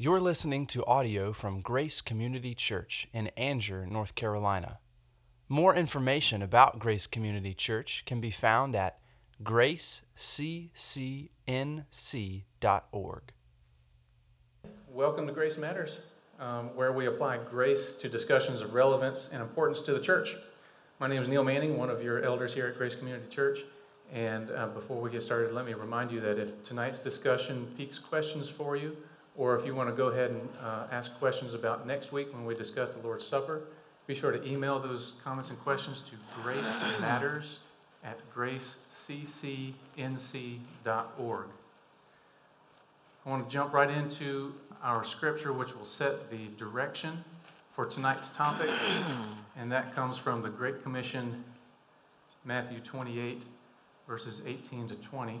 You're listening to audio from Grace Community Church in Angier, North Carolina. More information about Grace Community Church can be found at graceccnc.org. Welcome to Grace Matters, um, where we apply grace to discussions of relevance and importance to the church. My name is Neil Manning, one of your elders here at Grace Community Church. And uh, before we get started, let me remind you that if tonight's discussion piques questions for you, or if you want to go ahead and uh, ask questions about next week when we discuss the Lord's Supper, be sure to email those comments and questions to Grace Matters at graceccnc.org. I want to jump right into our scripture, which will set the direction for tonight's topic, and that comes from the Great Commission, Matthew 28, verses 18 to 20.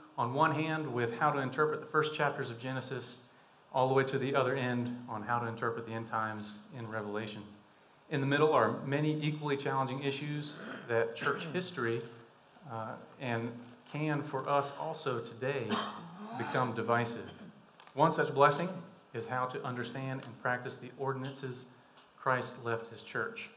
on one hand with how to interpret the first chapters of Genesis, all the way to the other end on how to interpret the end times in Revelation. In the middle are many equally challenging issues that church history uh, and can for us also today become divisive. One such blessing is how to understand and practice the ordinances Christ left his church.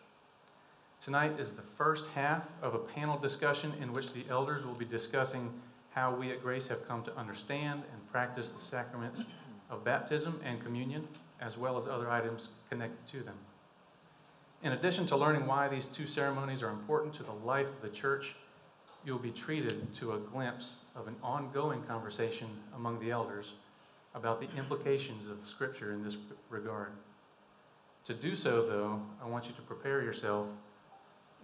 Tonight is the first half of a panel discussion in which the elders will be discussing how we at Grace have come to understand and practice the sacraments of baptism and communion, as well as other items connected to them. In addition to learning why these two ceremonies are important to the life of the church, you'll be treated to a glimpse of an ongoing conversation among the elders about the implications of Scripture in this regard. To do so, though, I want you to prepare yourself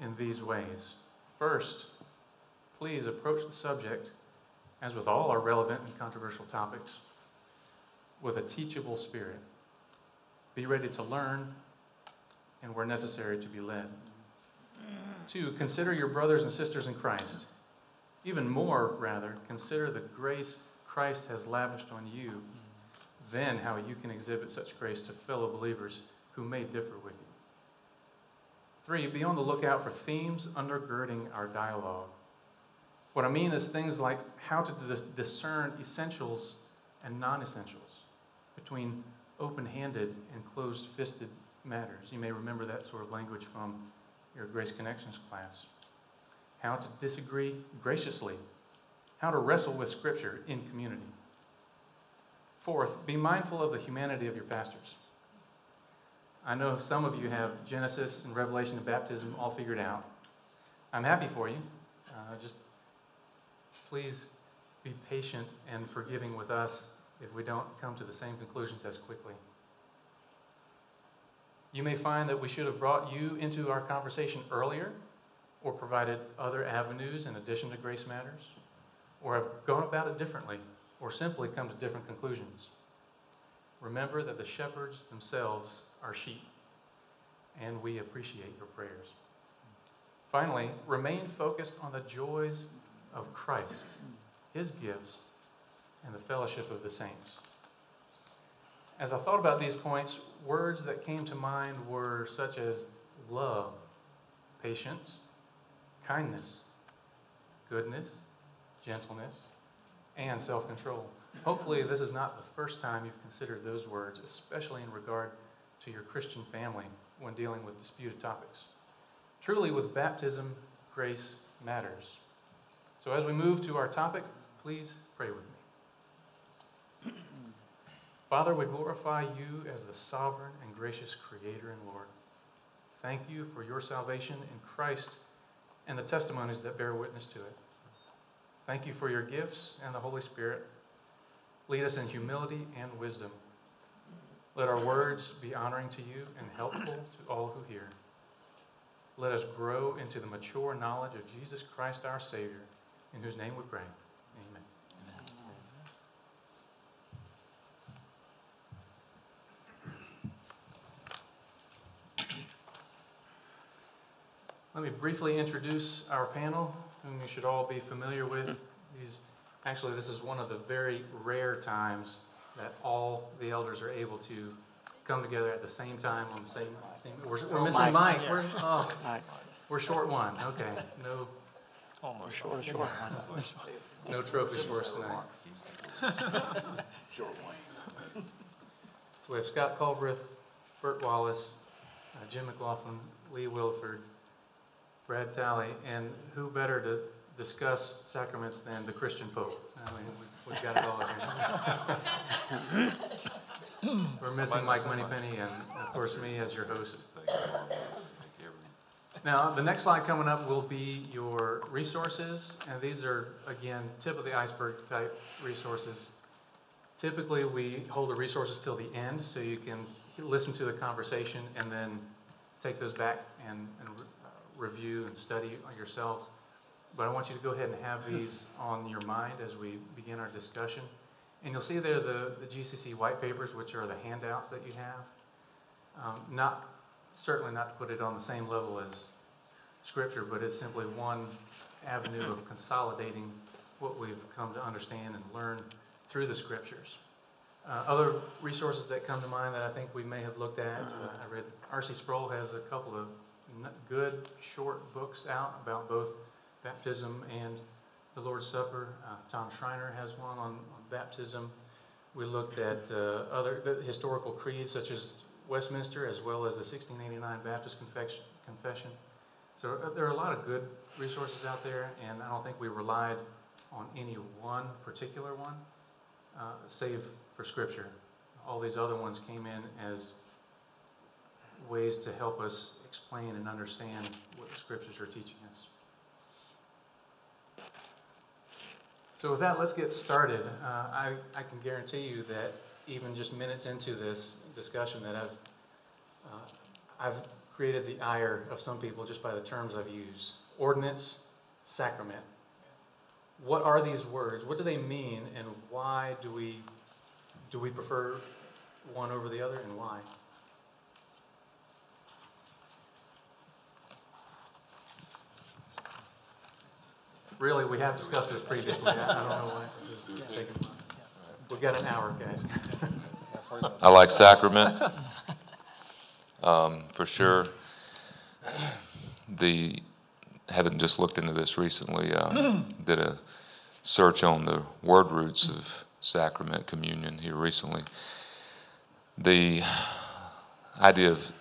in these ways. First, please approach the subject, as with all our relevant and controversial topics, with a teachable spirit. Be ready to learn and, where necessary, to be led. Two, consider your brothers and sisters in Christ. Even more, rather, consider the grace Christ has lavished on you, then how you can exhibit such grace to fellow believers who may differ with you. Three, be on the lookout for themes undergirding our dialogue. What I mean is things like how to discern essentials and non essentials between open handed and closed fisted matters. You may remember that sort of language from your Grace Connections class. How to disagree graciously, how to wrestle with Scripture in community. Fourth, be mindful of the humanity of your pastors. I know some of you have Genesis and Revelation and baptism all figured out. I'm happy for you. Uh, just please be patient and forgiving with us if we don't come to the same conclusions as quickly. You may find that we should have brought you into our conversation earlier or provided other avenues in addition to grace matters, or have gone about it differently, or simply come to different conclusions. Remember that the shepherds themselves are sheep, and we appreciate your prayers. Finally, remain focused on the joys of Christ, his gifts, and the fellowship of the saints. As I thought about these points, words that came to mind were such as love, patience, kindness, goodness, gentleness, and self control. Hopefully, this is not the first time you've considered those words, especially in regard to your Christian family when dealing with disputed topics. Truly, with baptism, grace matters. So, as we move to our topic, please pray with me. Father, we glorify you as the sovereign and gracious Creator and Lord. Thank you for your salvation in Christ and the testimonies that bear witness to it. Thank you for your gifts and the Holy Spirit. Lead us in humility and wisdom. Let our words be honoring to you and helpful to all who hear. let us grow into the mature knowledge of Jesus Christ our Savior, in whose name we pray. Amen. Let me briefly introduce our panel, whom you should all be familiar with. These, actually, this is one of the very rare times that all the elders are able to come together at the same time on the same, same, we're, we're missing Mike. We're, oh, we're short one, okay. No, Almost short, short one. no trophies for us tonight. So we have Scott Culbreth, Bert Wallace, uh, Jim McLaughlin, Lee Wilford, Brad Talley, and who better to discuss sacraments than the Christian Pope? I mean, we- we've got it all here. We're missing Mike Moneypenny and, of course, me as your host. Now, the next slide coming up will be your resources, and these are, again, tip of the iceberg type resources. Typically, we hold the resources till the end, so you can listen to the conversation and then take those back and, and re- uh, review and study yourselves. But I want you to go ahead and have these on your mind as we begin our discussion. And you'll see there the, the GCC white papers, which are the handouts that you have. Um, Not, certainly not to put it on the same level as Scripture, but it's simply one avenue of consolidating what we've come to understand and learn through the Scriptures. Uh, Other resources that come to mind that I think we may have looked at, uh, I read, R.C. Sproul has a couple of good, short books out about both baptism and the Lord's Supper. Uh, Tom Schreiner has one on on baptism. We looked at uh, other, the historical creeds such as Westminster, as well as the 1689 Baptist Confession. So uh, there are a lot of good resources out there, and I don't think we relied on any one particular one, uh, save for Scripture. All these other ones came in as ways to help us explain and understand what the Scriptures are teaching us. So with that, let's get started. Uh, I, I can guarantee you that even just minutes into this discussion that I've, uh, I've created the ire of some people just by the terms I've used. Ordinance, sacrament. What are these words? What do they mean and why do we, do we prefer one over the other and why? Really, we have discussed this previously. I don't know why this is taking, we've got an hour, guys. I like sacrament, um, for sure. The, having just looked into this recently, uh, did a search on the word roots of sacrament, communion here recently. The idea of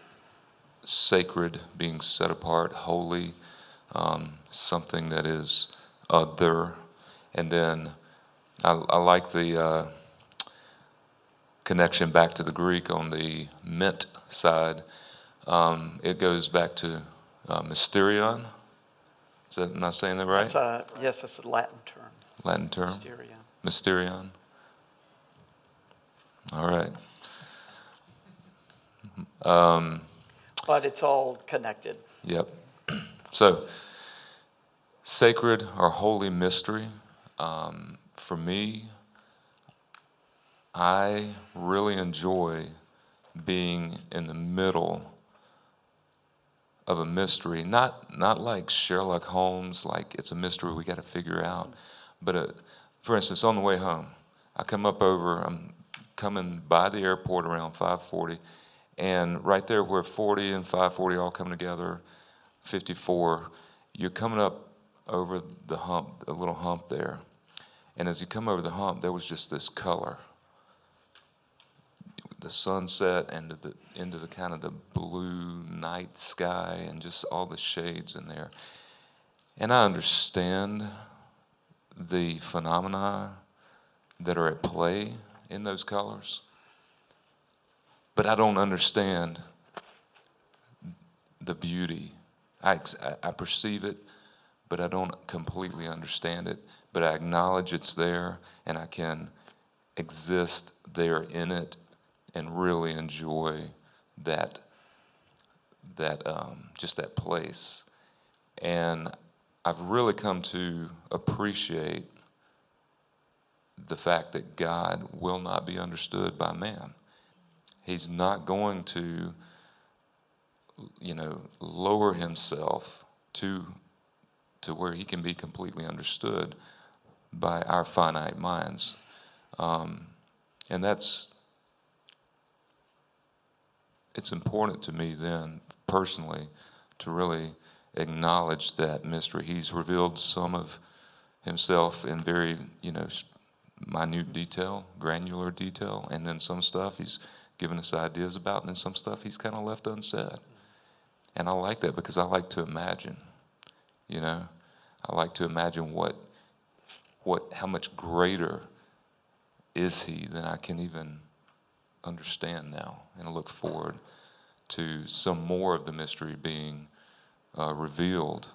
sacred, being set apart, holy, um, something that is other, and then I, I like the uh, connection back to the Greek on the mint side. Um, it goes back to uh, mysterion. Is that am I saying that right? It's a, yes, it's a Latin term, Latin term. mysterion. Mysterion. All right. Um, But it's all connected. Yep. So, sacred or holy mystery, um, for me, I really enjoy being in the middle of a mystery. Not not like Sherlock Holmes, like it's a mystery we got to figure out. But uh, for instance, on the way home, I come up over. I'm coming by the airport around 5:40, and right there where 40 and 540 all come together, 54, you're coming up over the hump, a little hump there. And as you come over the hump, there was just this color. The sunset and the, into the kind of the blue night sky and just all the shades in there. And I understand the phenomena that are at play in those colors, but I don't understand the beauty. I- I perceive it, but I don't completely understand it. But I acknowledge it's there, and I can exist there in it and really enjoy that that um, just that place, and I've really come to appreciate the fact that God will not be understood by man. He's not going to, you know, lower himself to to where he can be completely understood by our finite minds, um, and that's it's important to me then personally to really acknowledge that mystery. He's revealed some of himself in very, you know, minute detail, granular detail, and then some stuff he's given us ideas about, and then some stuff he's kind of left unsaid. And I like that because I like to imagine, you know, I like to imagine what, what, how much greater is he than I can even understand now, and I look forward to some more of the mystery being uh, revealed,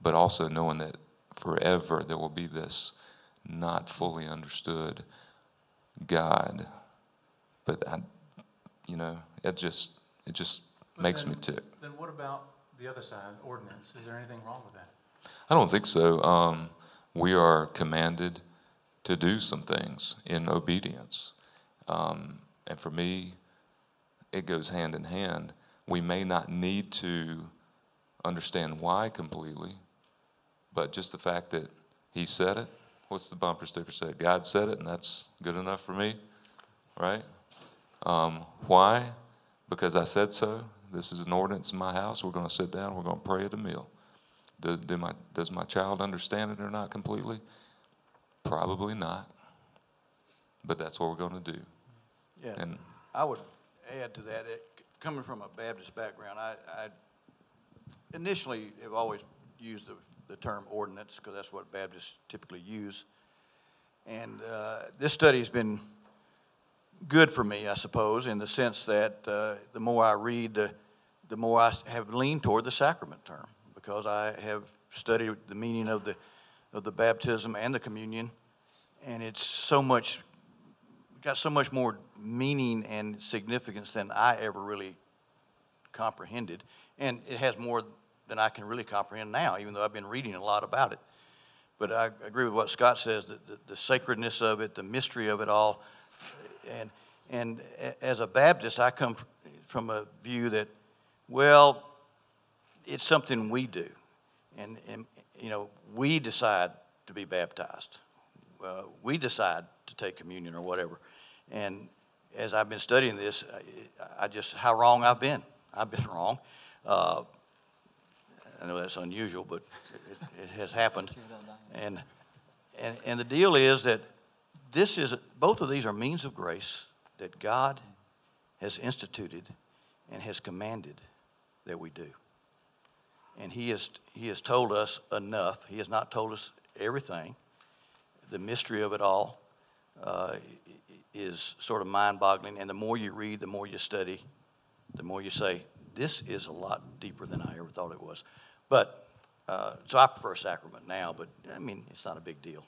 but also knowing that forever there will be this not fully understood God. But I, you know, it just it just But makes me tick. Then what about the other side, ordinance? Is there anything wrong with that? I don't think so. Um, we are commanded to do some things in obedience. Um, and for me, it goes hand in hand. We may not need to understand why completely, but just the fact that He said it. What's the bumper sticker say? God said it, and that's good enough for me, right? Um, why? Because I said so. This is an ordinance in my house. We're going to sit down. We're going to pray at a meal. Do, do my, does my child understand it or not completely? Probably not. But that's what we're going to do. Yeah, And I would add to that, it, coming from a Baptist background, I, I initially have always used the, the term ordinance, because that's what Baptists typically use. And, uh, this study's been good for me, I suppose, in the sense that, uh, the more I read, the, the more I have leaned toward the sacrament term, because I have studied the meaning of the, of the baptism and the communion, and it's so much got so much more meaning and significance than I ever really comprehended. And it has more than I can really comprehend now, even though I've been reading a lot about it. But I agree with what Scott says, that the, the sacredness of it, the mystery of it all. And, and as a Baptist, I come from a view that, well, it's something we do. And, and, you know, we decide to be baptized. Uh, we decide to take communion or whatever. And as I've been studying this, I, I just, how wrong I've been. I've been wrong. Uh, I know that's unusual, but it, it has happened. And, and, and the deal is that this is, both of these are means of grace that God has instituted and has commanded that we do. And he has, he has told us enough. He has not told us everything. The mystery of it all uh, is sort of mind-boggling. And the more you read, the more you study, the more you say, this is a lot deeper than I ever thought it was. But, uh, so I prefer sacrament now, but, I mean, it's not a big deal.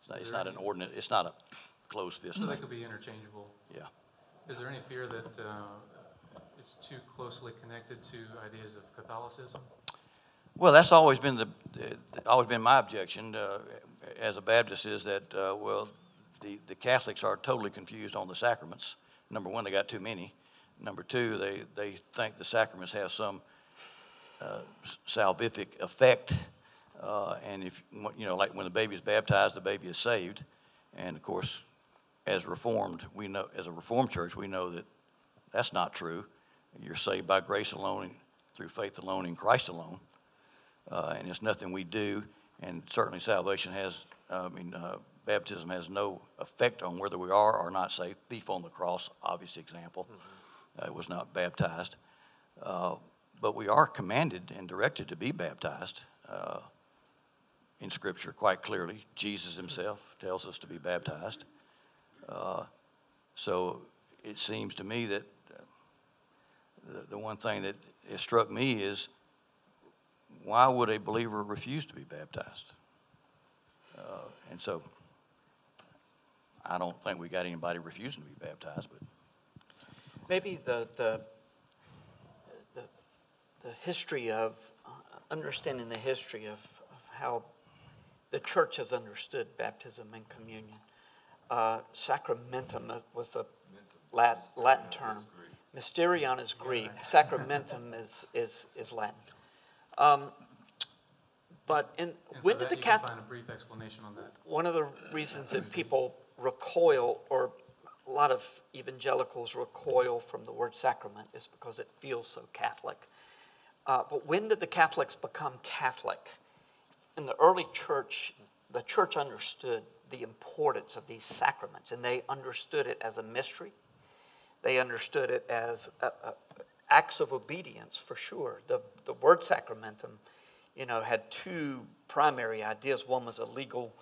It's not, it's not an ordinance, it's not a closed fist So they thing. could be interchangeable. Yeah. Is there any fear that uh, it's too closely connected to ideas of Catholicism? Well, that's always been the, the- always been my objection uh, as a Baptist is that, uh, well, the, the Catholics are totally confused on the sacraments. Number one, they got too many. Number two, they, they think the sacraments have some uh, salvific effect. Uh, and if, you know, like when the baby is baptized, the baby is saved. And of course, as Reformed, we know, as a Reformed church, we know that that's not true. You're saved by grace alone, through faith alone, in Christ alone uh, and it's nothing we do. And certainly salvation has, I mean, uh, baptism has no effect on whether we are or not saved. Thief on the cross, obvious example, uh, was not baptized. Uh, but we are commanded and directed to be baptized uh, in Scripture quite clearly. Jesus himself tells us to be baptized. Uh, so it seems to me that uh, the, the one thing that has struck me is why would a believer refuse to be baptized? Uh, and so, I don't think we got anybody refusing to be baptized, but Maybe the, the, the the history of, uh, understanding the history of, of how the church has understood baptism and communion. Uh, sacramentum was the Latin, Latin term. Mysterion is Greek. Sacramentum is, is, is Latin. Um, but in, And when did the Catholic? find a brief explanation on that. one of the reasons that people recoil, or a lot of evangelicals recoil from the word sacrament, is because it feels so Catholic. Uh, but when did the Catholics become Catholic? In the early church, the church understood the importance of these sacraments, and they understood it as a mystery. They understood it as a, a, acts of obedience, for sure. The, the word sacramentum, you know, had two primary ideas. One was a legal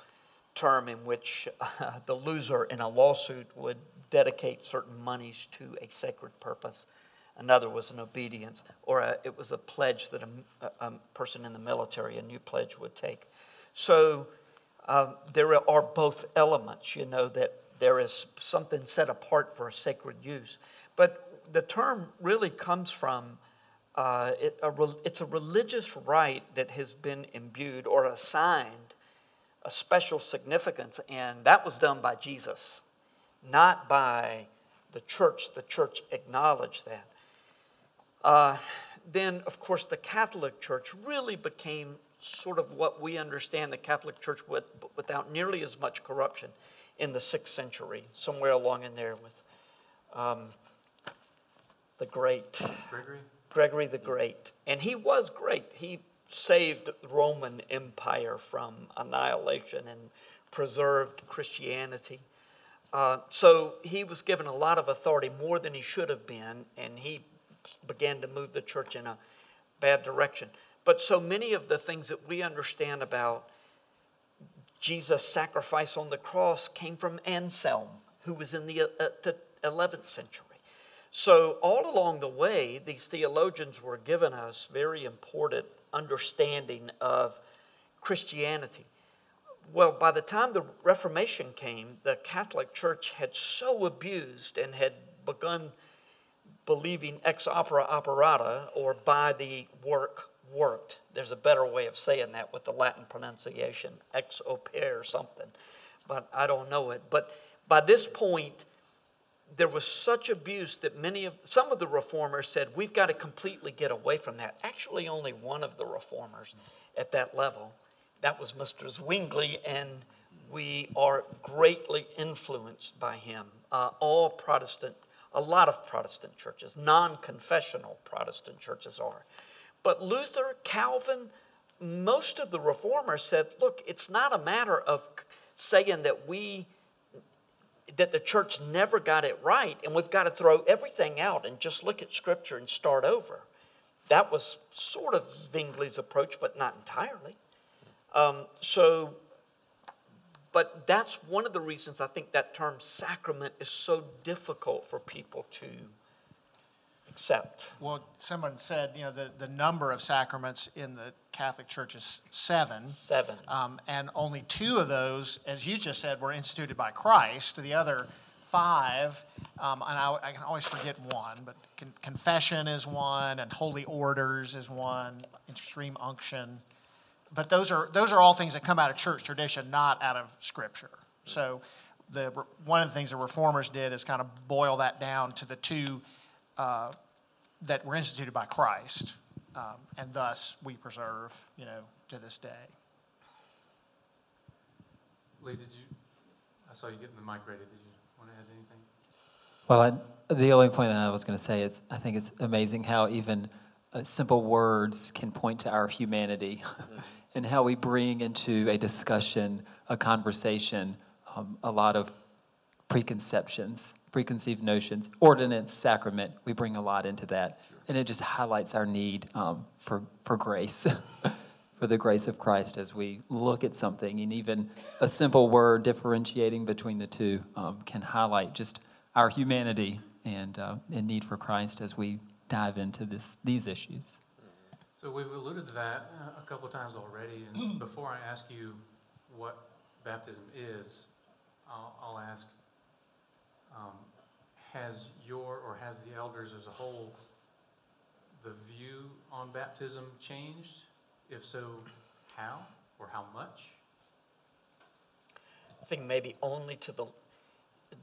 term in which uh, the loser in a lawsuit would dedicate certain monies to a sacred purpose. Another was an obedience, or a, it was a pledge that a, a, person in the military, a new pledge, would take. So um, there are both elements, you know, that there is something set apart for a sacred use. But the term really comes from uh, it, a, it's a religious rite that has been imbued or assigned a special significance, and that was done by Jesus, not by the church. The church acknowledged that. Uh, then, of course, the Catholic Church really became sort of what we understand the Catholic Church with, without nearly as much corruption in the sixth century, somewhere along in there with um, the great Gregory? Gregory the Great. And he was great. He saved Roman Empire from annihilation and preserved Christianity. Uh, so he was given a lot of authority, more than he should have been, and he began to move the church in a bad direction. But so many of the things that we understand about Jesus' sacrifice on the cross came from Anselm, who was in the, uh, the 11th century. So, all along the way, these theologians were giving us very important understanding of Christianity. Well, by the time the Reformation came, the Catholic Church had so abused and had begun believing ex opera operata, or by the work worked. There's a better way of saying that with the Latin pronunciation, ex opere something, but I don't know it. But by this point, there was such abuse that many of some of the reformers said we've got to completely get away from that. Actually, only one of the reformers at that level, that was Mr. Zwingli, and we are greatly influenced by him. Uh, all Protestant, a lot of Protestant churches, non-confessional Protestant churches are, but Luther, Calvin, most of the reformers said, look, it's not a matter of saying that we that the church never got it right and we've got to throw everything out and just look at scripture and start over. That was sort of Zwingli's approach, but not entirely. Um, so, but that's one of the reasons I think that term sacrament is so difficult for people to accept. Well, someone said, you know, the, the number of sacraments in the Catholic Church is seven. Seven. Um, and only two of those, as you just said, were instituted by Christ. The other five, um, and I, I can always forget one, but con- confession is one, and holy orders is one, extreme unction. But those are those are all things that come out of church tradition, not out of Scripture. So, the one of the things the reformers did is kind of boil that down to the two uh, that were instituted by Christ, um, and thus we preserve, you know, to this day. Lee, did you, I saw you getting the mic ready. Did you want to add anything? Well, I, the only point that I was going to say is I think it's amazing how even uh, simple words can point to our humanity and how we bring into a discussion, a conversation, um, a lot of preconceptions, preconceived notions, ordinance, sacrament. We bring a lot into that. And it just highlights our need um, for, for grace, for the grace of Christ as we look at something. And even a simple word differentiating between the two um, can highlight just our humanity and, uh, and need for Christ as we dive into this, these issues. So we've alluded to that uh, a couple of times already, and before I ask you what baptism is, I'll, I'll ask, um, has your, or has the elders as a whole, the the view on baptism changed? If so, how or how much? I think maybe only to the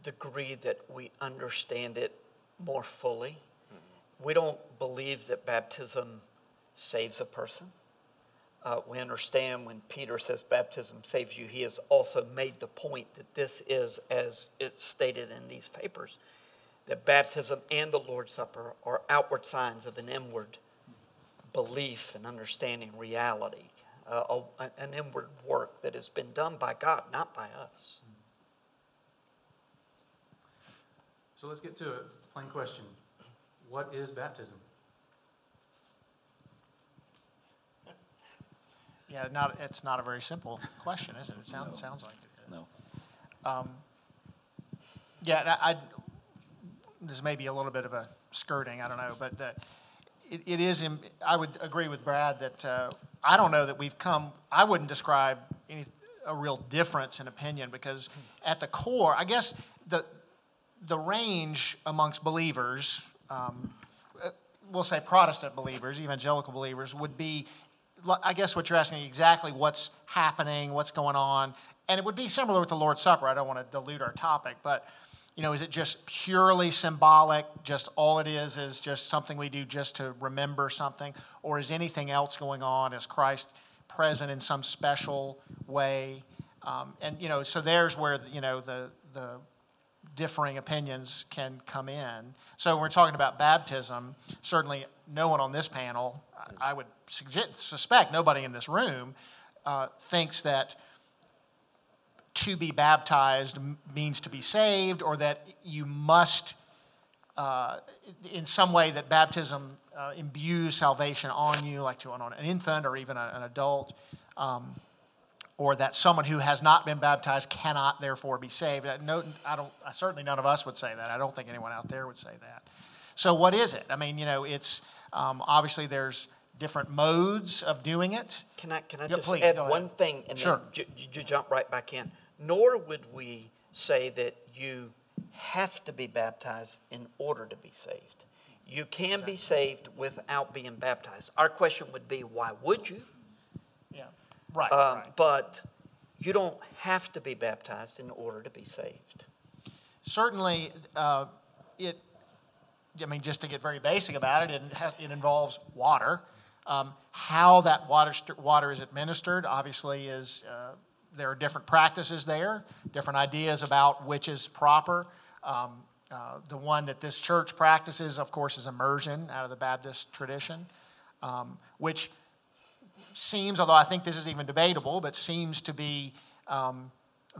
degree that we understand it more fully. We don't believe that baptism saves a person. Uh, we understand when Peter says baptism saves you, he has also made the point that this is, as it's stated in these papers, that baptism and the Lord's Supper are outward signs of an inward belief and understanding reality, uh, a- an inward work that has been done by God, not by us. So let's get to it. Plain question. What is baptism? Yeah, not, it's not a very simple question, is it? It sounds, sounds like it is. No. Um, Yeah, and I, I- this may be a little bit of a skirting, I don't know, but uh, it, it is, im- I would agree with Brad that, uh, I don't know that we've come, I wouldn't describe any, a real difference in opinion, because at the core, I guess, the, the range amongst believers, um, uh, we'll say Protestant believers, evangelical believers, would be, I guess what you're asking, exactly what's happening, what's going on. And it would be similar with the Lord's Supper. I don't want to dilute our topic, but, you know, is it just purely symbolic? Just all it is is just something we do just to remember something? Or is anything else going on? Is Christ present in some special way? Um, and, you know, so there's where, you know, the, the differing opinions can come in. So when we're talking about baptism, certainly no one on this panel, I I would suggest, suspect nobody in this room uh, thinks that to be baptized means to be saved, or that you must, uh, in some way, that baptism uh, imbues salvation on you, like to on an infant or even a- an adult. Um, or that someone who has not been baptized cannot therefore be saved. Uh, No, I don't, uh, certainly none of us would say that. I don't think anyone out there would say that. So what is it? I mean, you know, it's, um, obviously there's different modes of doing it. Can I, can I Yeah, just please, add one thing and Sure. then you, you jump right back in? Nor would we say that you have to be baptized in order to be saved. You can be saved without being baptized. Our question would be, why would you? Yeah. Right, Um, right. But you don't have to be baptized in order to be saved. Certainly, uh, it, I mean, just to get very basic about it, it, has, it involves water. Um, how that water, water is administered, obviously, is uh, there are different practices there, different ideas about which is proper. Um, uh, the one that this church practices, of course, is immersion out of the Baptist tradition, um, which seems, although I think this is even debatable, but seems to be, um,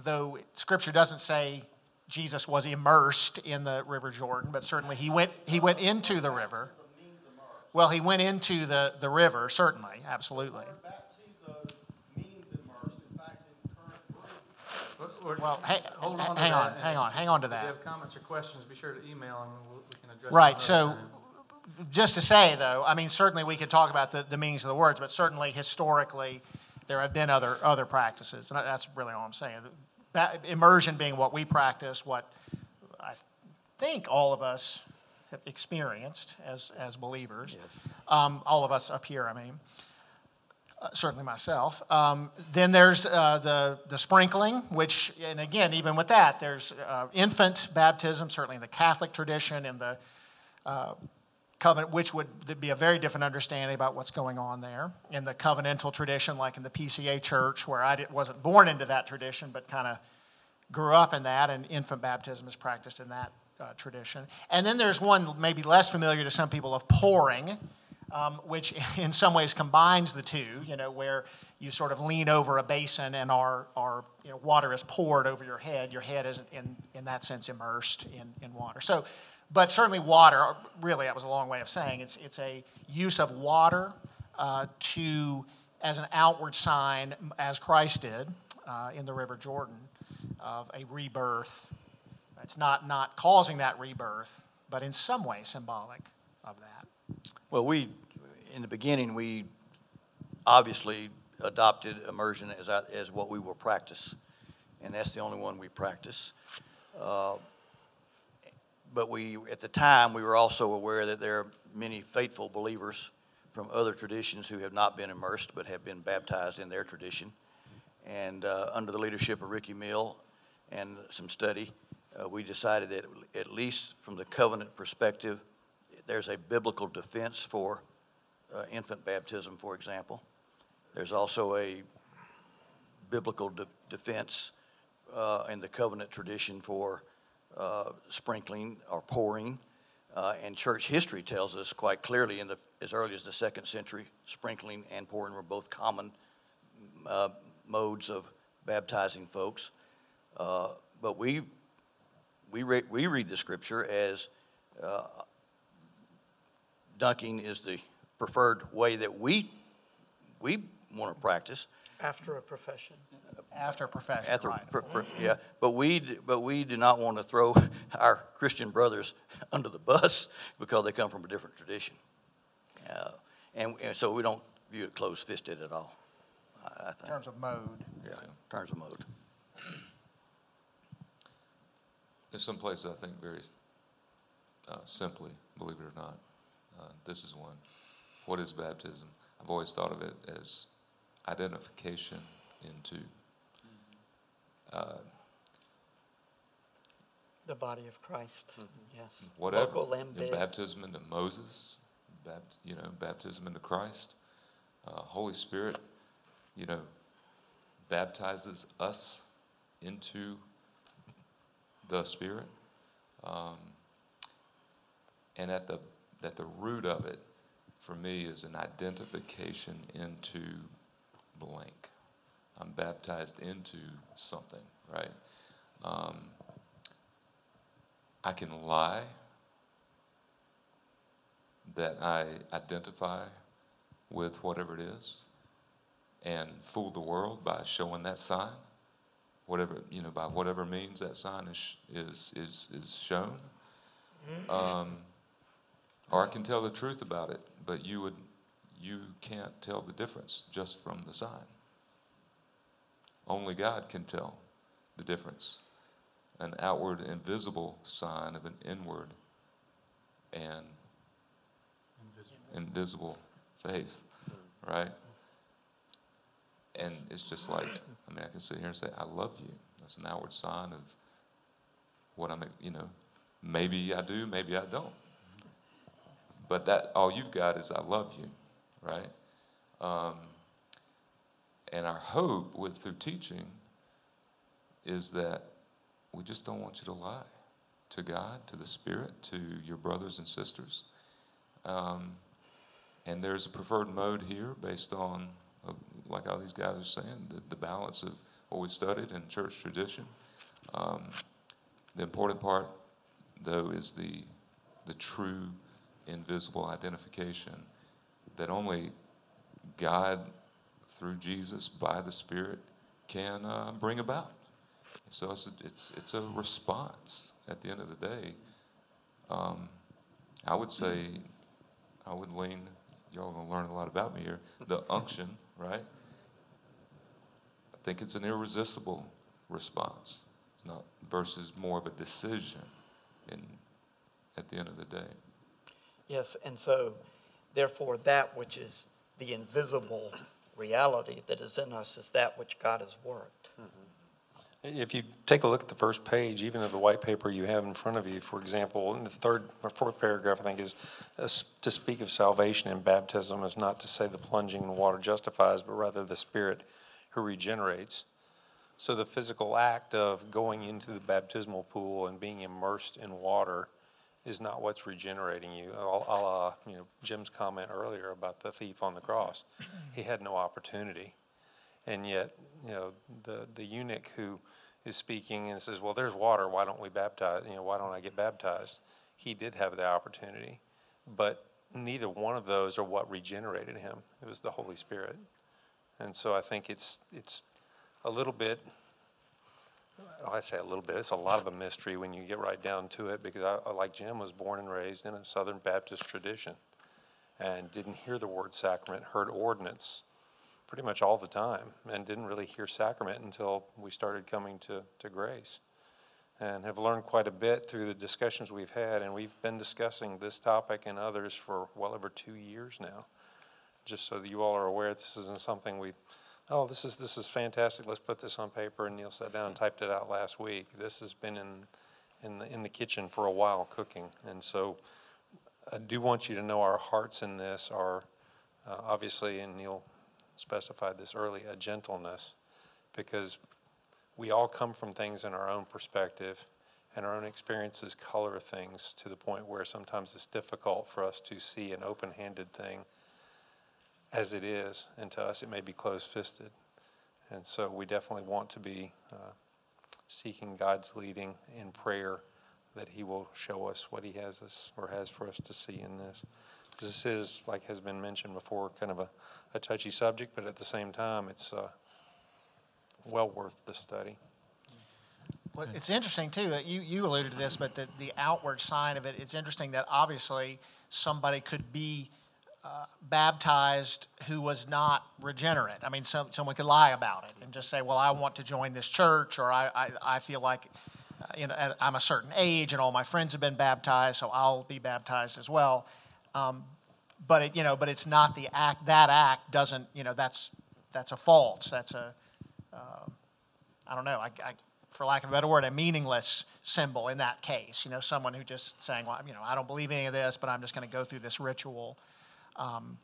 though Scripture doesn't say Jesus was immersed in the River Jordan, but certainly he went, he went into the river. Well, he went into the, the river, certainly, absolutely. Baptizo means immerse. In fact, in current Greek, Or- or- Well, hang, Hold on to hang on, hang on, hang on to that. If you have comments or questions, be sure to email them, and we'll- we can address. Right, so time. just to say, though, I mean, certainly we could talk about the, the meanings of the words, but certainly historically, there have been other, other practices, and that's really all I'm saying. Ba- Immersion being what we practice, what I think all of us have experienced as, as believers. Um, all of us up here, I mean uh, certainly myself. Um, then there's uh, the, the sprinkling, which, and again, even with that, there's uh, infant baptism, certainly in the Catholic tradition, in the uh, covenant, which would be a very different understanding about what's going on there. In the covenantal tradition, like in the PCA church, where I wasn't born into that tradition, but kind of grew up in that, and infant baptism is practiced in that uh, tradition. And then there's one maybe less familiar to some people of pouring, um, which in some ways combines the two, you know, where you sort of lean over a basin and our, our you know, water is poured over your head. Your head is, in, in that sense, immersed in, in water. So, but certainly water, really, that was a long way of saying it's, it's a use of water uh, to, as an outward sign, as Christ did uh, in the River Jordan, of a rebirth. It's not, not causing that rebirth, but in some way symbolic of that. Well, we, in the beginning, we obviously adopted immersion as, as what we will practice, and that's the only one we practice. Uh, But we, at the time, we were also aware that there are many faithful believers from other traditions who have not been immersed but have been baptized in their tradition. And uh, under the leadership of Ricky Mill and some study, uh, we decided that at least from the covenant perspective, there's a biblical defense for uh, infant baptism, for example. There's also a biblical de- defense uh, in the covenant tradition for uh, sprinkling or pouring. Uh, and church history tells us quite clearly in the, as early as the second century, sprinkling and pouring were both common uh, modes of baptizing folks. Uh, but we, we, re- we read the scripture as uh, dunking is the preferred way that we, we want to practice. After a profession. After a profession, At the- right. per- per- Yeah, but we, d- but we do not want to throw our Christian brothers under the bus because they come from a different tradition. Uh, And, and so we don't view it closed-fisted at all, I, I In think, terms of mode. yeah, in terms of mode. There's some places I think very uh, simply, believe it or not. Uh, this is one. What is baptism? I've always thought of it as identification into uh, The body of Christ, yes. whatever. Local Your baptism into Moses, bapt, you know, baptism into Christ. Uh, Holy Spirit, you know, baptizes us into the Spirit. Um, and at the at the root of it, for me, is an identification into blank. I'm baptized into something, right? Um, I can lie that I identify with whatever it is and fool the world by showing that sign, whatever, you know, by whatever means that sign is, is, is, is shown. Um, or I can tell the truth about it, but you would, you can't tell the difference just from the sign. Only God can tell the difference. An outward, invisible sign of an inward and invisible faith, right? And it's just like, I mean, I can sit here and say, I love you. That's an outward sign of what I'm, you know, maybe I do, maybe I don't. But that, all you've got is I love you, right? Um, and our hope with through teaching is that we just don't want you to lie to God, to the Spirit, to your brothers and sisters. Um, and there's a preferred mode here based on, uh, like all these guys are saying, the, the balance of what we studied in church tradition. Um, the important part, though, is the, the true invisible identification that only God, through Jesus, by the Spirit, can uh, bring about. So it's a, it's, it's a response at the end of the day. Um, I would say, I would lean, y'all gonna learn a lot about me here, the unction, right? I think it's an irresistible response. It's not versus more of a decision in, at the end of the day. Yes, and so therefore that which is the invisible reality that is in us is that which God has worked. If you take a look at the first page, even of the white paper you have in front of you, for example, in the third or fourth paragraph, I think is uh, to speak of salvation and baptism is not to say the plunging in water justifies, but rather the Spirit who regenerates. So the physical act of going into the baptismal pool and being immersed in water is not what's regenerating you. A la, uh, you know, Jim's comment earlier about the thief on the cross. He had no opportunity. And yet, you know, the, the eunuch who is speaking and says, well, there's water, why don't we baptize, you know, why don't I get baptized? He did have the opportunity, but neither one of those are what regenerated him. It was the Holy Spirit. And so I think it's, it's a little bit, I say a little bit, it's a lot of a mystery when you get right down to it, because I, like Jim, was born and raised in a Southern Baptist tradition and didn't hear the word sacrament, heard ordinance pretty much all the time and didn't really hear sacrament until we started coming to, to grace. and have learned quite a bit through the discussions we've had. And we've been discussing this topic and others for well over two years now. Just so that you all are aware, this isn't something we, oh, this is, this is fantastic, let's put this on paper, and Neil sat down and typed it out last week. This has been in, in the, in the kitchen for a while cooking. And so I do want you to know our hearts in this are, uh, obviously, and Neil specified this early, a gentleness, because we all come from things in our own perspective, and our own experiences color things to the point where sometimes it's difficult for us to see an open handed thing as it is, and to us it may be closed fisted. And so we definitely want to be uh, seeking God's leading in prayer that He will show us what He has us or has for us to see in this. This is, like has been mentioned before, kind of a, a touchy subject, but at the same time, it's uh, well worth the study. Well, it's interesting too, that you, you alluded to this, but the, the outward sign of it, it's interesting that obviously somebody could be uh, baptized who was not regenerate. I mean, some, someone could lie about it and just say, well, I want to join this church, or I, I, I feel like, uh, you know, I'm a certain age and all my friends have been baptized, so I'll be baptized as well. Um, but it, you know, but it's not the act, that act doesn't, you know, that's, that's a false, that's a, I don't know, I, I, for lack of a better word, a meaningless symbol in that case. You know, someone who just saying, well, you know, I don't believe any of this, but I'm just going to go through this ritual. Um,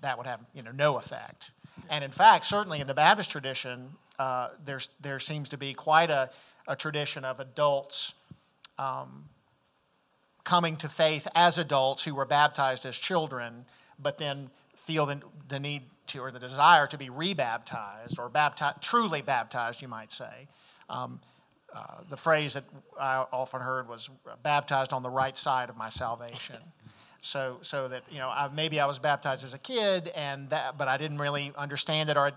that would have, you know, no effect. And in fact, certainly in the Baptist tradition, uh, there's, there seems to be quite a, a tradition of adults um, coming to faith as adults who were baptized as children, but then feel the, the need to, or the desire to be rebaptized or baptized, truly baptized, you might say. Um, uh, the phrase that I often heard was baptized on the right side of my salvation. So, so that you know, I, maybe I was baptized as a kid, and that, but I didn't really understand it, or I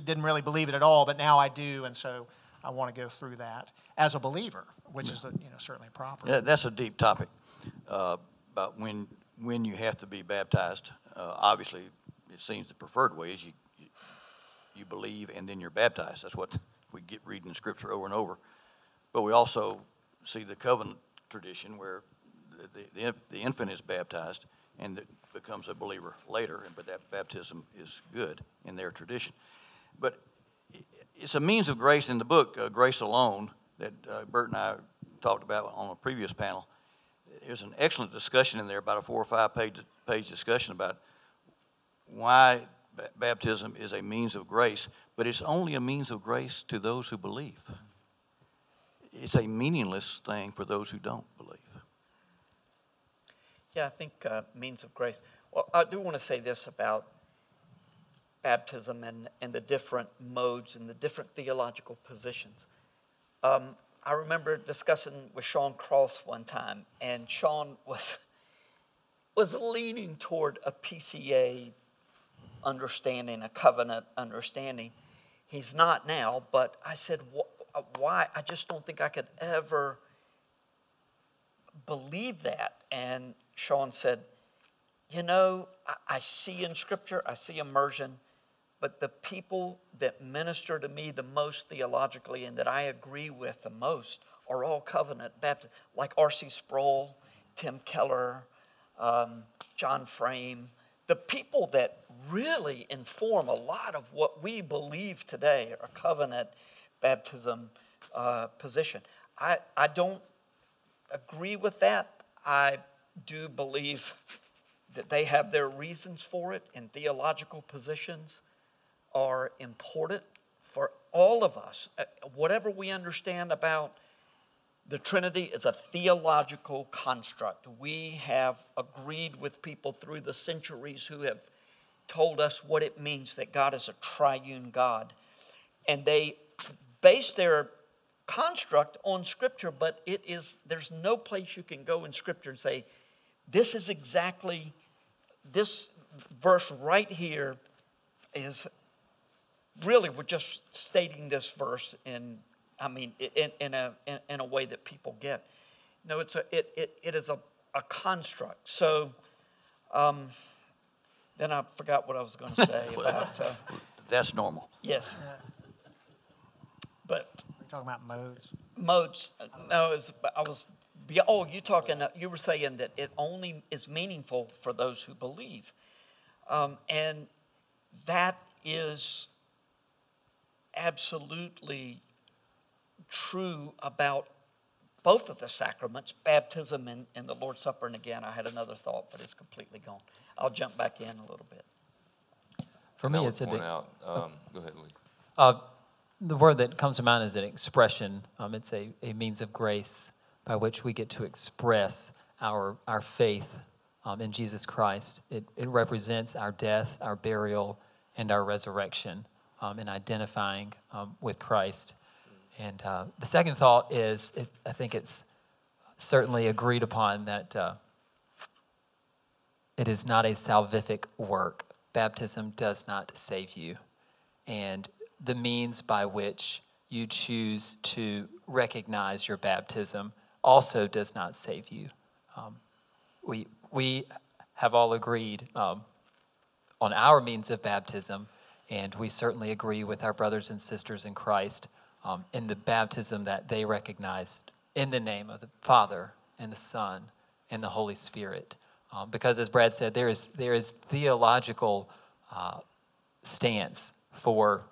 didn't, really believe it at all. But now I do, and so I want to go through that as a believer, which is you know certainly proper. Yeah, that's a deep topic, uh, about when, when you have to be baptized. Uh, Obviously, it seems the preferred way is you, you- you believe and then you're baptized. That's what we get reading in Scripture over and over. But we also see the covenant tradition where the, the, infant is baptized and becomes a believer later, but that baptism is good in their tradition. But it's a means of grace in the book, uh, Grace Alone, that uh, Bert and I talked about on a previous panel. There's an excellent discussion in there, about a four or five page, page discussion about why ba- baptism is a means of grace, but it's only a means of grace to those who believe. It's a meaningless thing for those who don't believe. Yeah, I think uh, means of grace. Well, I do want to say this about baptism and, and the different modes and the different theological positions. Um, I remember discussing with Sean Cross one time, and Sean was was leaning toward a PCA understanding, a covenant understanding. He's not now, but I said, why? I just don't think I could ever believe that. And Sean said, You know, I, I see in Scripture, I see immersion, but the people that minister to me the most theologically and that I agree with the most are all covenant Baptist, like R.C. Sproul, Tim Keller, um, John Frame. The people that really inform a lot of what we believe today are covenant baptism uh, position. I, I don't agree with that. I do believe that they have their reasons for it, and theological positions are important for all of us. Uh, Whatever we understand about the Trinity is a theological construct. We have agreed with people through the centuries who have told us what it means that God is a triune God. And they base their construct on Scripture, but it is, there's no place you can go in Scripture and say, this is exactly, this verse right here is really, we're just stating this verse in, I mean, in, in, a, in, in a way that people get. No, it's a, it, it, it is a, a construct. So, um, then I forgot what I was going to say about, uh, That's normal. yes. But We're talking about modes? modes, no, it's, I was, be- oh, you talking, uh, you were saying that it only is meaningful for those who believe. Um, and that is absolutely true about both of the sacraments, baptism and, and the Lord's Supper. And again, I had another thought, but it's completely gone. I'll jump back in a little bit. For me, it's a, point out, um, go ahead, Lee. uh, the word that comes to mind is an expression. Um, it's a, a means of grace by which we get to express our, our faith um, in Jesus Christ. It, it represents our death, our burial, and our resurrection um, in identifying um, with Christ. And uh, the second thought is it, I think it's certainly agreed upon that uh, it is not a salvific work. Baptism does not save you. And the means by which you choose to recognize your baptism also does not save you. Um, we, we have all agreed um, on our means of baptism, and we certainly agree with our brothers and sisters in Christ um, in the baptism that they recognized in the name of the Father and the Son and the Holy Spirit. Um, because, as Brad said, there is, there is theological uh, stance for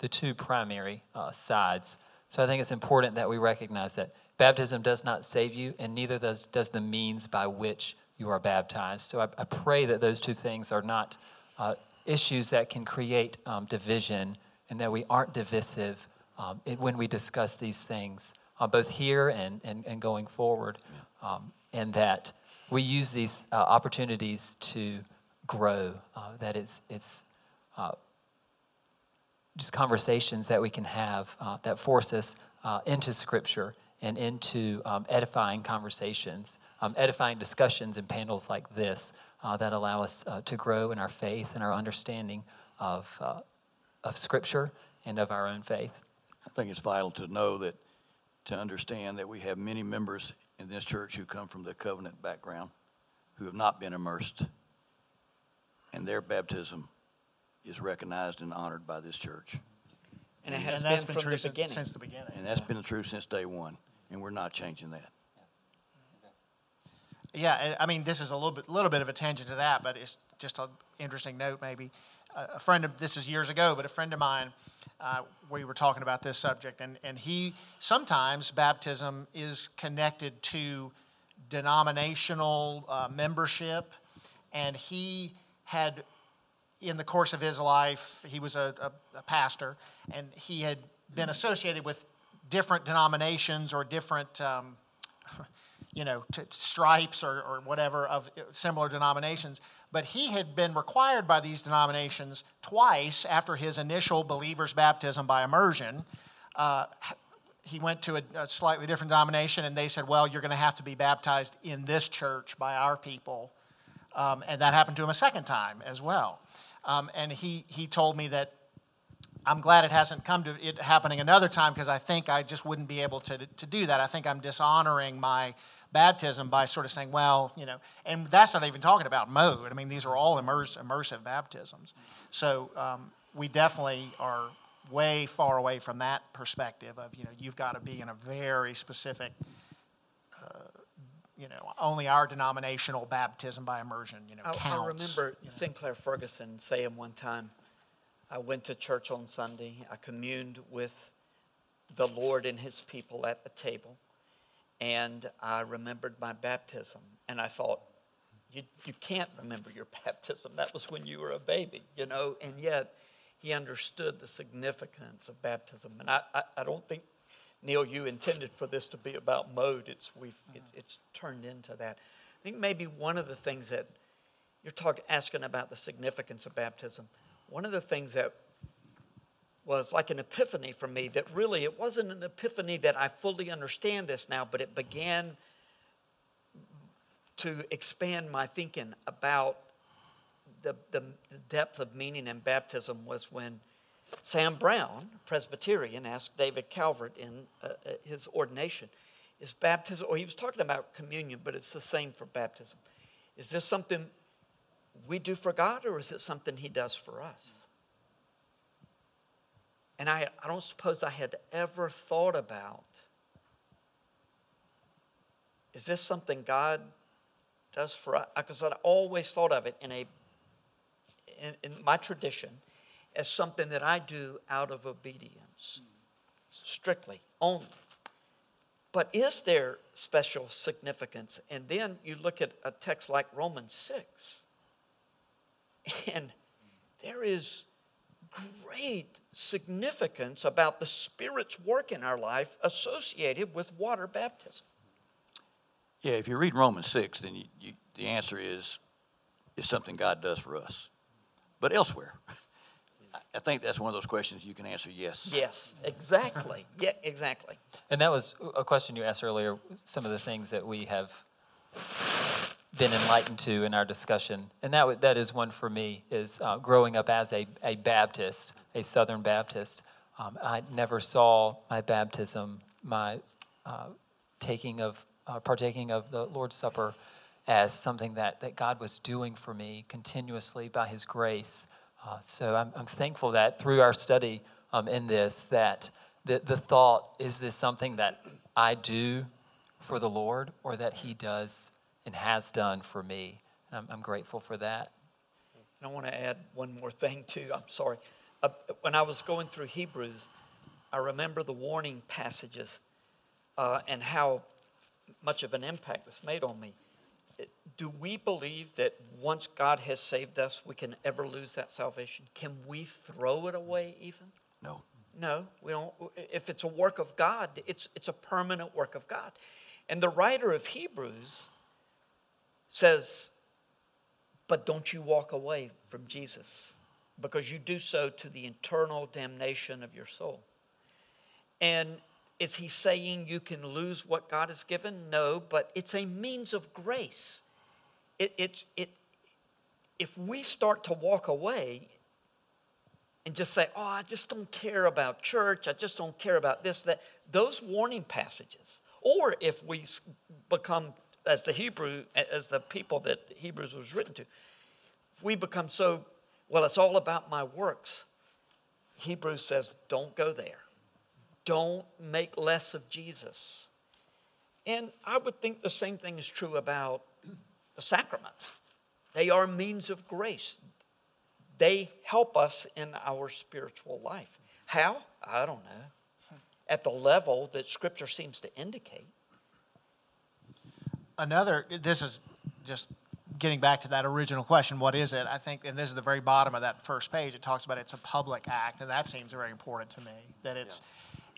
the two primary uh, sides. So I think it's important that we recognize that baptism does not save you, and neither does, does the means by which you are baptized. So I, I pray that those two things are not uh, issues that can create um, division and that we aren't divisive um, it, when we discuss these things, uh, both here and, and, and going forward, um, and that we use these uh, opportunities to grow, uh, that it's, it's uh, just conversations that we can have uh, that force us into Scripture and into um, edifying conversations, um, edifying discussions and panels like this uh, that allow us uh, to grow in our faith and our understanding of, uh, of Scripture and of our own faith. I think it's vital to know that, to understand that we have many members in this church who come from the covenant background, who have not been immersed, and their baptism is recognized and honored by this church. And it has And that's been, been from true the since, beginning. since the beginning. And that's been true since day one, and we're not changing that. Yeah, I mean, this is a little bit, little bit of a tangent to that, but it's just an interesting note, maybe. A friend of, this is years ago, but a friend of mine, uh, we were talking about this subject, and, and he, sometimes baptism is connected to denominational uh, membership, and he had, in the course of his life, he was a, a, a pastor, and he had been associated with different denominations or different, um, you know, t- stripes or, or whatever of similar denominations. But he had been required by these denominations twice after his initial believer's baptism by immersion. Uh, he went to a, a slightly different denomination, and they said, Well, you're going to have to be baptized in this church by our people. Um, and that happened to him a second time as well. Um, and he, he told me that I'm glad it hasn't come to it happening another time because I think I just wouldn't be able to, to do that. I think I'm dishonoring my baptism by sort of saying, well, you know, and that's not even talking about mode. I mean, these are all immerse, immersive baptisms. So um, we definitely are way far away from that perspective of, you know, you've got to be in a very specific, uh, you know, only our denominational baptism by immersion, you know, I, counts. I remember you know. Sinclair Ferguson saying one time, I went to church on Sunday, I communed with the Lord and his people at the table, and I remembered my baptism. And I thought, you, you can't remember your baptism. That was when you were a baby, you know? And yet, he understood the significance of baptism. And I, I, I don't think, Neil, you intended for this to be about mode. It's, we've, uh-huh. it's, it's turned into that. I think maybe one of the things that you're talking, asking about the significance of baptism. One of the things that was like an epiphany for me that really it wasn't an epiphany that I fully understand this now, but it began to expand my thinking about the, the, depth of meaning in baptism was when Sam Brown, Presbyterian, asked David Calvert in uh, uh, his ordination, is baptism, or he was talking about communion, but it's the same for baptism. Is this something we do for God, or is it something He does for us? And I, I don't suppose I had ever thought about is this something God does for us? Because I'd always thought of it in a in, in my tradition as something that I do out of obedience, strictly, only. But is there special significance? And then you look at a text like Romans 6, and there is great significance about the Spirit's work in our life associated with water baptism. Yeah, if you read Romans 6, then you, you, the answer is it's something God does for us. But elsewhere, I- I think that's one of those questions you can answer yes. Yes, exactly. Yeah, exactly. And that was a question you asked earlier, some of the things that we have been enlightened to in our discussion. And that, that is one for me, is uh, growing up as a, a Baptist, a Southern Baptist. Um, I never saw my baptism, my uh, taking of, uh, partaking of the Lord's Supper as something that, that God was doing for me continuously by His grace. Uh, so I'm, I'm thankful that through our study um, in this, that the, the thought, is this something that I do for the Lord or that He does and has done for me? And I'm, I'm grateful for that. And I want to add one more thing too. I'm sorry. Uh, when I was going through Hebrews, I remember the warning passages uh, and how much of an impact this made on me. Do we believe that once God has saved us, we can ever lose that salvation? Can we throw it away even? No. No, we don't. If it's a work of God, it's, it's a permanent work of God. And the writer of Hebrews says, But don't you walk away from Jesus, because you do so to the eternal damnation of your soul. And is he saying you can lose what God has given? No, but it's a means of grace. It, it's, it, if we start to walk away, and just say, oh, I just don't care about church, I just don't care about this, that, those warning passages. Or if we become, as the Hebrew, as the people that Hebrews was written to, we become so, well, it's all about my works, Hebrews says, don't go there. Don't make less of Jesus. And I would think the same thing is true about the sacraments. They are means of grace they help us in our spiritual life. How? I don't know. At the level that Scripture seems to indicate. Another this is just getting back to that original question what is it? I think and this is the very bottom of that first page it talks about it's a public act and that seems very important to me that it's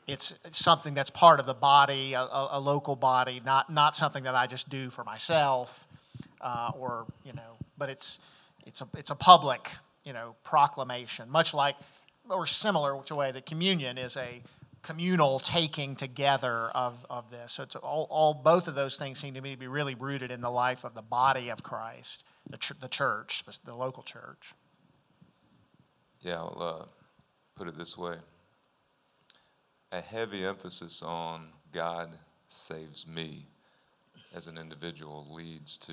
it's something that's part of the body a, a, a local body not not something that i just do for myself uh, or you know but it's it's a it's a public you know proclamation much like or similar to the way that communion is a communal taking together of, of this. So it's all, all both of those things seem to me to be really rooted in the life of the body of Christ, the, ch- the church, the local church. Yeah, I'll uh, put it this way a heavy emphasis on God saves me as an individual leads to,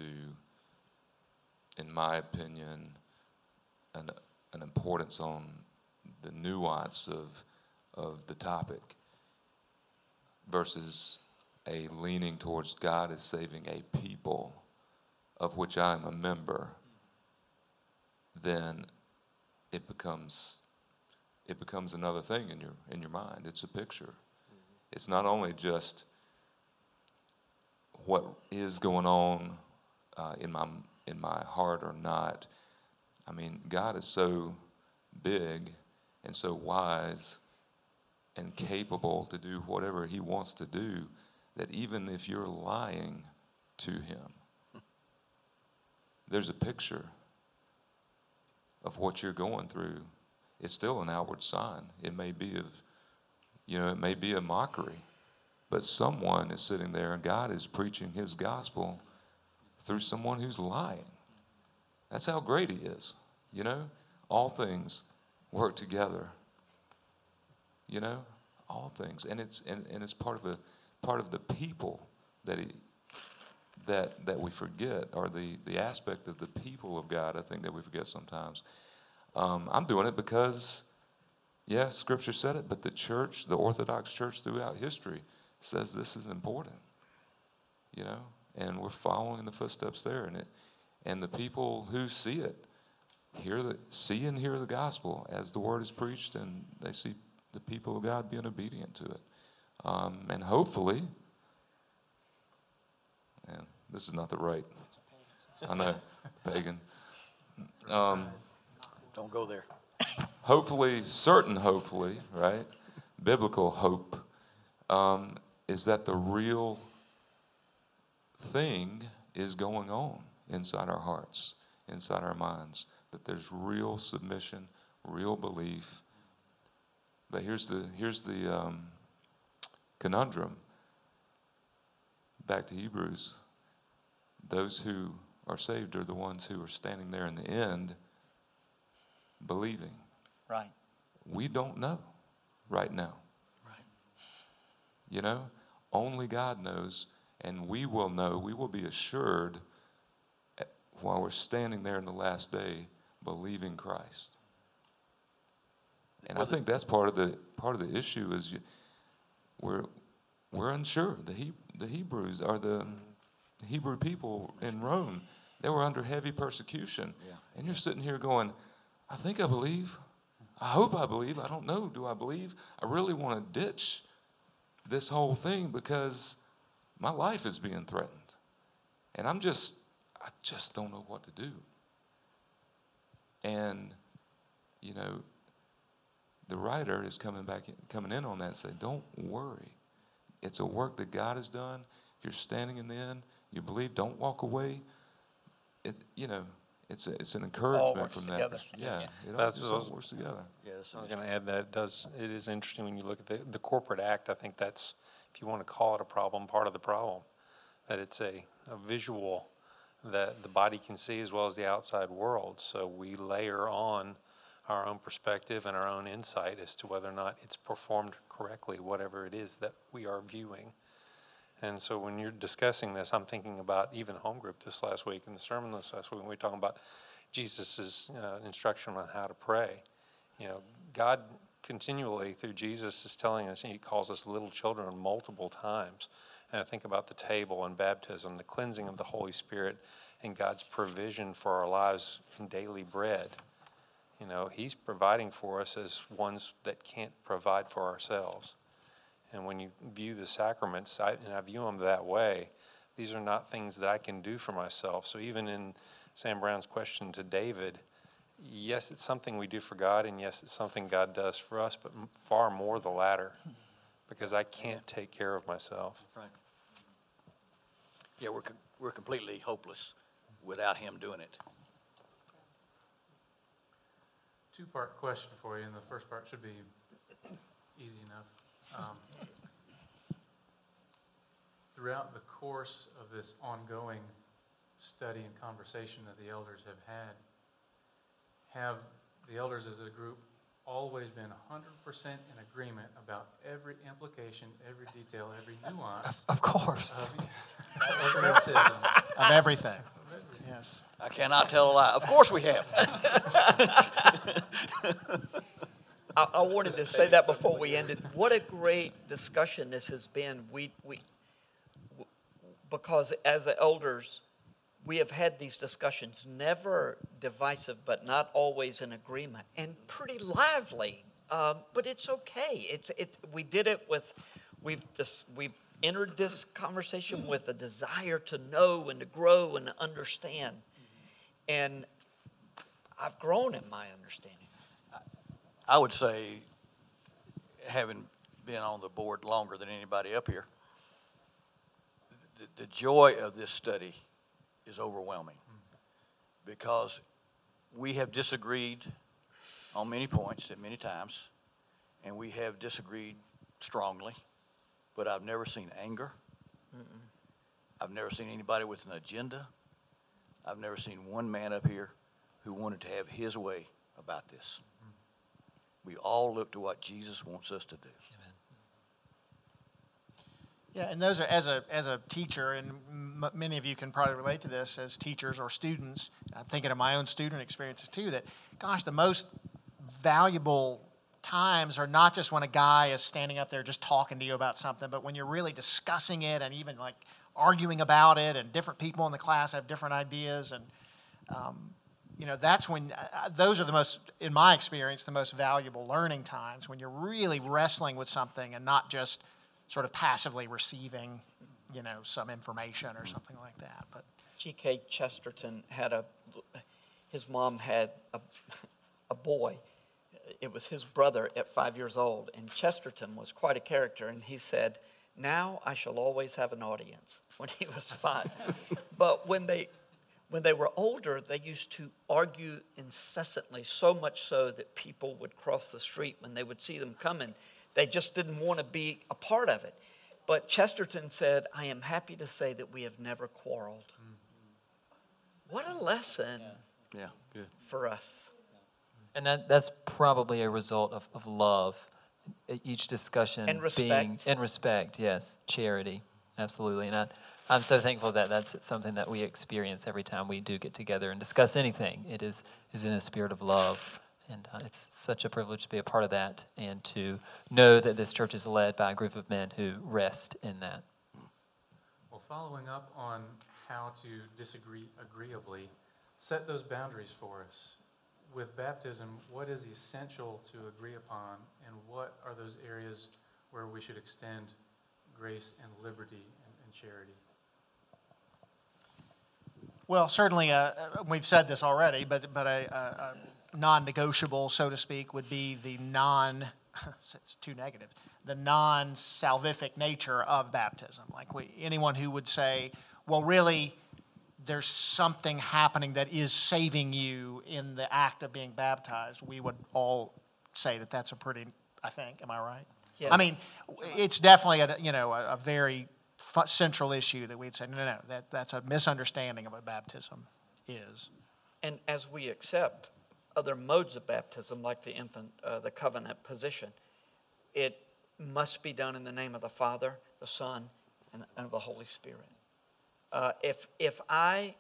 in my opinion, an, an importance on the nuance of, of the topic versus a leaning towards God is saving a people of which I am a member, then it becomes it becomes another thing in your in your mind. It's a picture. It's not only just what is going on uh, in my in my heart or not. I mean, God is so big and so wise and capable to do whatever He wants to do that even if you're lying to Him, there's a picture of what you're going through. It's still an outward sign. It may be of, you know, it may be a mockery, but someone is sitting there and God is preaching His gospel through someone who's lying. That's how great He is. You know, all things work together. You know, all things, and it's and, and it's part of a part of the people that He that that we forget, or the the aspect of the people of God. I think that we forget sometimes. Um, I'm doing it because yeah, Scripture said it, but the church, the Orthodox Church throughout history, says this is important. You know, and we're following in the footsteps there, and it, and the people who see it, hear the see and hear the gospel as the word is preached, and they see the people of God being obedient to it, um, and hopefully, man, this is not the right. I know, pagan. Um, Don't go there. hopefully, certain hopefully, right? Biblical hope um, is that the real thing is going on inside our hearts, inside our minds. That there's real submission, real belief. But here's the here's the um, conundrum. Back to Hebrews. Those who are saved are the ones who are standing there in the end, believing. Right. We don't know right now. Right. You know, only God knows, and we will know, we will be assured at- while we're standing there in the last day believing Christ. And I think that's part of the part of the issue is you, we're we're unsure. The he, the Hebrews are the Hebrew people in Rome. They were under heavy persecution, Yeah. and you're sitting here going, "I think I believe. I hope I believe. I don't know. Do I believe? I really want to ditch this whole thing because my life is being threatened, and I'm just I just don't know what to do." And you know, the writer is coming back, in, coming in on that, and say, "Don't worry. It's a work that God has done. If you're standing in the end, you believe. Don't walk away. It, you know, it's a, it's an encouragement from that. pers- Yeah, it all, That's it all works together. Yeah, that's I was going to add that it does, it is interesting when you look at the, the corporate act, I think that's, if you want to call it a problem, part of the problem. That it's a, a visual that the body can see as well as the outside world. So we layer on our own perspective and our own insight as to whether or not it's performed correctly, whatever it is that we are viewing. And so when you're discussing this, I'm thinking about even home group this last week and the sermon this last week, when we were talking about Jesus' uh, instruction on how to pray. You know, God continually through Jesus is telling us, He calls us little children multiple times. And I think about the table and baptism, the cleansing of the Holy Spirit, and God's provision for our lives in daily bread. You know, He's providing for us as ones that can't provide for ourselves. And when you view the sacraments, I, and I view them that way, these are not things that I can do for myself. So even in Sam Brown's question to David, yes, it's something we do for God, and yes, it's something God does for us, but far more the latter, because I can't take care of myself. Right. Yeah, we're, we're completely hopeless without him doing it. Two-part question for you, and the first part should be easy enough. Um, Throughout the course of this ongoing study and conversation that the elders have had, have the elders as a group always been 100% in agreement about every implication, every detail, every nuance Of course. of of baptism? Of everything. Yes. I cannot tell a lie. Of course we have. I, I wanted to say that before we ended. What a great discussion this has been. We, we, because as the elders, we have had these discussions, never divisive, but not always in agreement, and pretty lively. Um, but it's okay. It's, it, we did it with, we've, dis, we've entered this conversation with a desire to know and to grow and to understand. And I've grown in my understanding. I would say, having been on the board longer than anybody up here, the, the joy of this study is overwhelming because we have disagreed on many points at many times, and we have disagreed strongly, but I've never seen anger. I've never seen anybody with an agenda. I've never seen one man up here who wanted to have his way about this. Mm. We all look to what Jesus wants us to do. Amen. Yeah, and those are as a as a teacher, and m- many of you can probably relate to this as teachers or students. I'm thinking of my own student experiences too. That, gosh, the most valuable times are not just when a guy is standing up there just talking to you about something, but when you're really discussing it and even like arguing about it, and different people in the class have different ideas, and um, you know that's when uh, uh, those are the most, in my experience, the most valuable learning times when you're really wrestling with something and not just sort of passively receiving, you know, some information or something like that. But G.K. Chesterton had a, his mom had a, a boy. It was his brother at five years old, and Chesterton was quite a character, and he said, Now I shall always have an audience when he was five. but when they, when they were older, they used to argue incessantly, so much so that people would cross the street when they would see them coming. They just didn't want to be a part of it. But Chesterton said, I am happy to say that we have never quarreled. Mm-hmm. What a lesson Yeah, good. for us. And that, that's probably a result of, of love. Each discussion And being respect. and respect, yes, charity, absolutely. And I, I'm so thankful that that's something that we experience every time we do get together and discuss anything. It is is in a spirit of love, and uh, it's such a privilege to be a part of that and to know that this church is led by a group of men who rest in that. Well, following up on how to disagree agreeably, set those boundaries for us. With baptism, what is essential to agree upon, and what are those areas where we should extend grace and liberty and, and charity? Well, certainly, uh, uh, we've said this already, but, but a, a, a non-negotiable, so to speak, would be the non, it's too negative, the non-salvific nature of baptism. Like we, anyone who would say, well, really, there's something happening that is saving you in the act of being baptized, we would all say that that's a pretty, I think, am I right? Yes. I mean, it's definitely a, you know, a, a very fu- central issue that we'd say, no, no, no, that, that's a misunderstanding of what baptism is. And as we accept other modes of baptism, like the infant, uh, the covenant position, it must be done in the name of the Father, the Son, and, and of the Holy Spirit. Uh, if, if I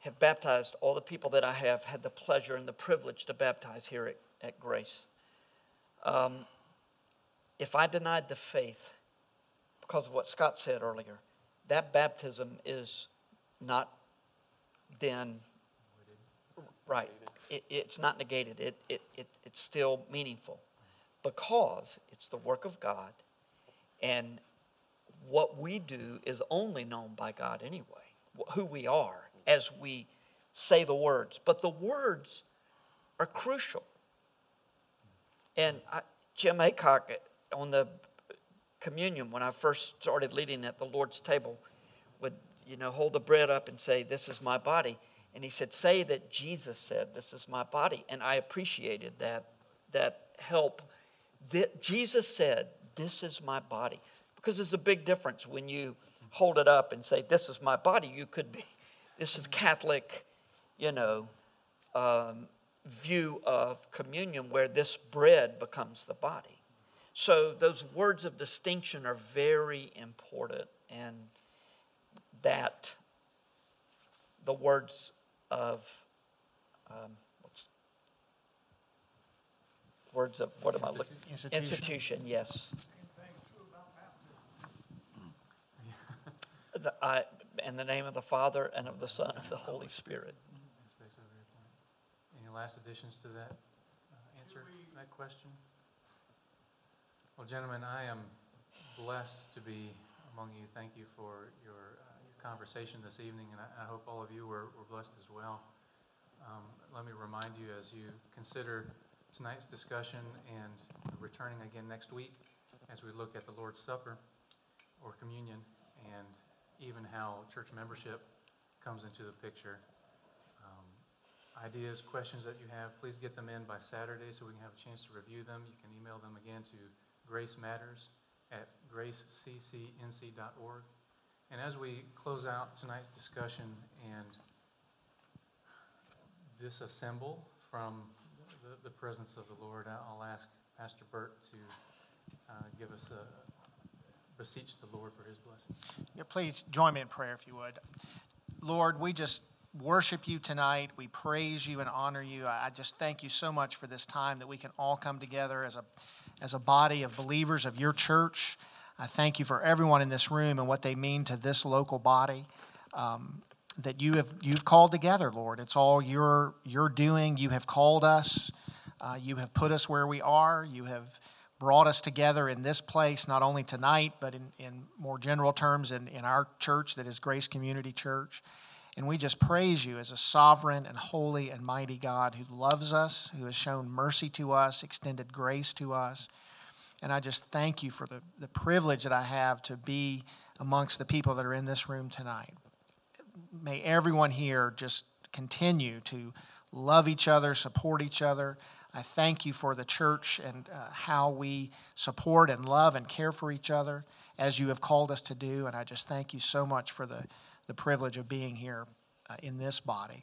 have baptized all the people that I have had the pleasure and the privilege to baptize here at, at Grace, um, if I denied the faith because of what Scott said earlier, that baptism is not then right. It, it's not negated. It, it, it, it's still meaningful because it's the work of God, and what we do is only known by God anyway. Who we are as we say the words, but the words are crucial. And I, Jim Aycock uh, on the communion, when I first started leading at the Lord's table, would you know hold the bread up and say, "This is my body," and he said, "Say that Jesus said, this is my body," and I appreciated that that help. That Jesus said, "This is my body," because there's a big difference when you hold it up and say, "This is my body." You could be, this is Catholic, you know. Um, view of communion where this bread becomes the body. So those words of distinction are very important, and that the words of um, what's, words of what am I looking? Institution. Institution, yes. The, I, in the name of the Father and of the Son and of the Holy Spirit. Space over here, Clint. Any last additions to that uh, answer, that question? Well, gentlemen, I am blessed to be among you. Thank you for your, uh, your conversation this evening, and I, I hope all of you were, were blessed as well. Um, let me remind you as you consider tonight's discussion and returning again next week as we look at the Lord's Supper or communion and even how church membership comes into the picture. Um, ideas, questions that you have, please get them in by Saturday so we can have a chance to review them. You can email them again to Grace Matters at graceccnc.org. And as we close out tonight's discussion and disassemble from the, the presence of the Lord, I'll ask Pastor Burt to uh, give us a beseech the Lord for his blessing. Yeah, please join me in prayer if you would. Lord, we just worship you tonight. We praise you and honor you. I just thank you so much for this time that we can all come together as a, as a body of believers of your church. I thank you for everyone in this room and what they mean to this local body um, that you have you've called together, Lord. It's all your your doing. You have called us. Uh, you have put us where we are. You have brought us together in this place, not only tonight, but in, in more general terms in, in our church that is Grace Community Church. And we just praise you as a sovereign and holy and mighty God who loves us, who has shown mercy to us, extended grace to us. And I just thank you for the, the privilege that I have to be amongst the people that are in this room tonight. May everyone here just continue to love each other, support each other. I thank you for the church and uh, how we support and love and care for each other as you have called us to do. And I just thank you so much for the, the privilege of being here uh, in this body.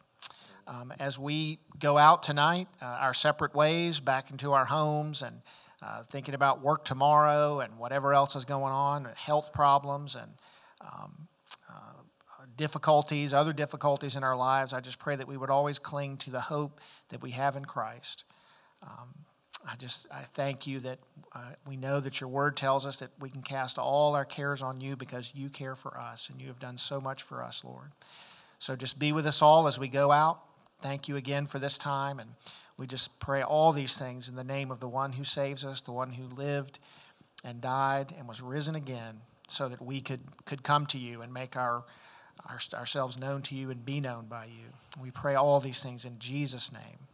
Um, as we go out tonight, uh, our separate ways, back into our homes, and uh, thinking about work tomorrow and whatever else is going on, health problems and um, uh, difficulties, other difficulties in our lives, I just pray that we would always cling to the hope that we have in Christ. Um, I just I thank you that uh, we know that your word tells us that we can cast all our cares on you because you care for us and you have done so much for us, Lord. So just be with us all as we go out. Thank you again for this time and we just pray all these things in the name of the one who saves us, the one who lived and died and was risen again so that we could could come to you and make our, our ourselves known to you and be known by you. We pray all these things in Jesus name.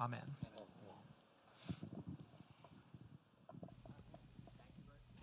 Amen.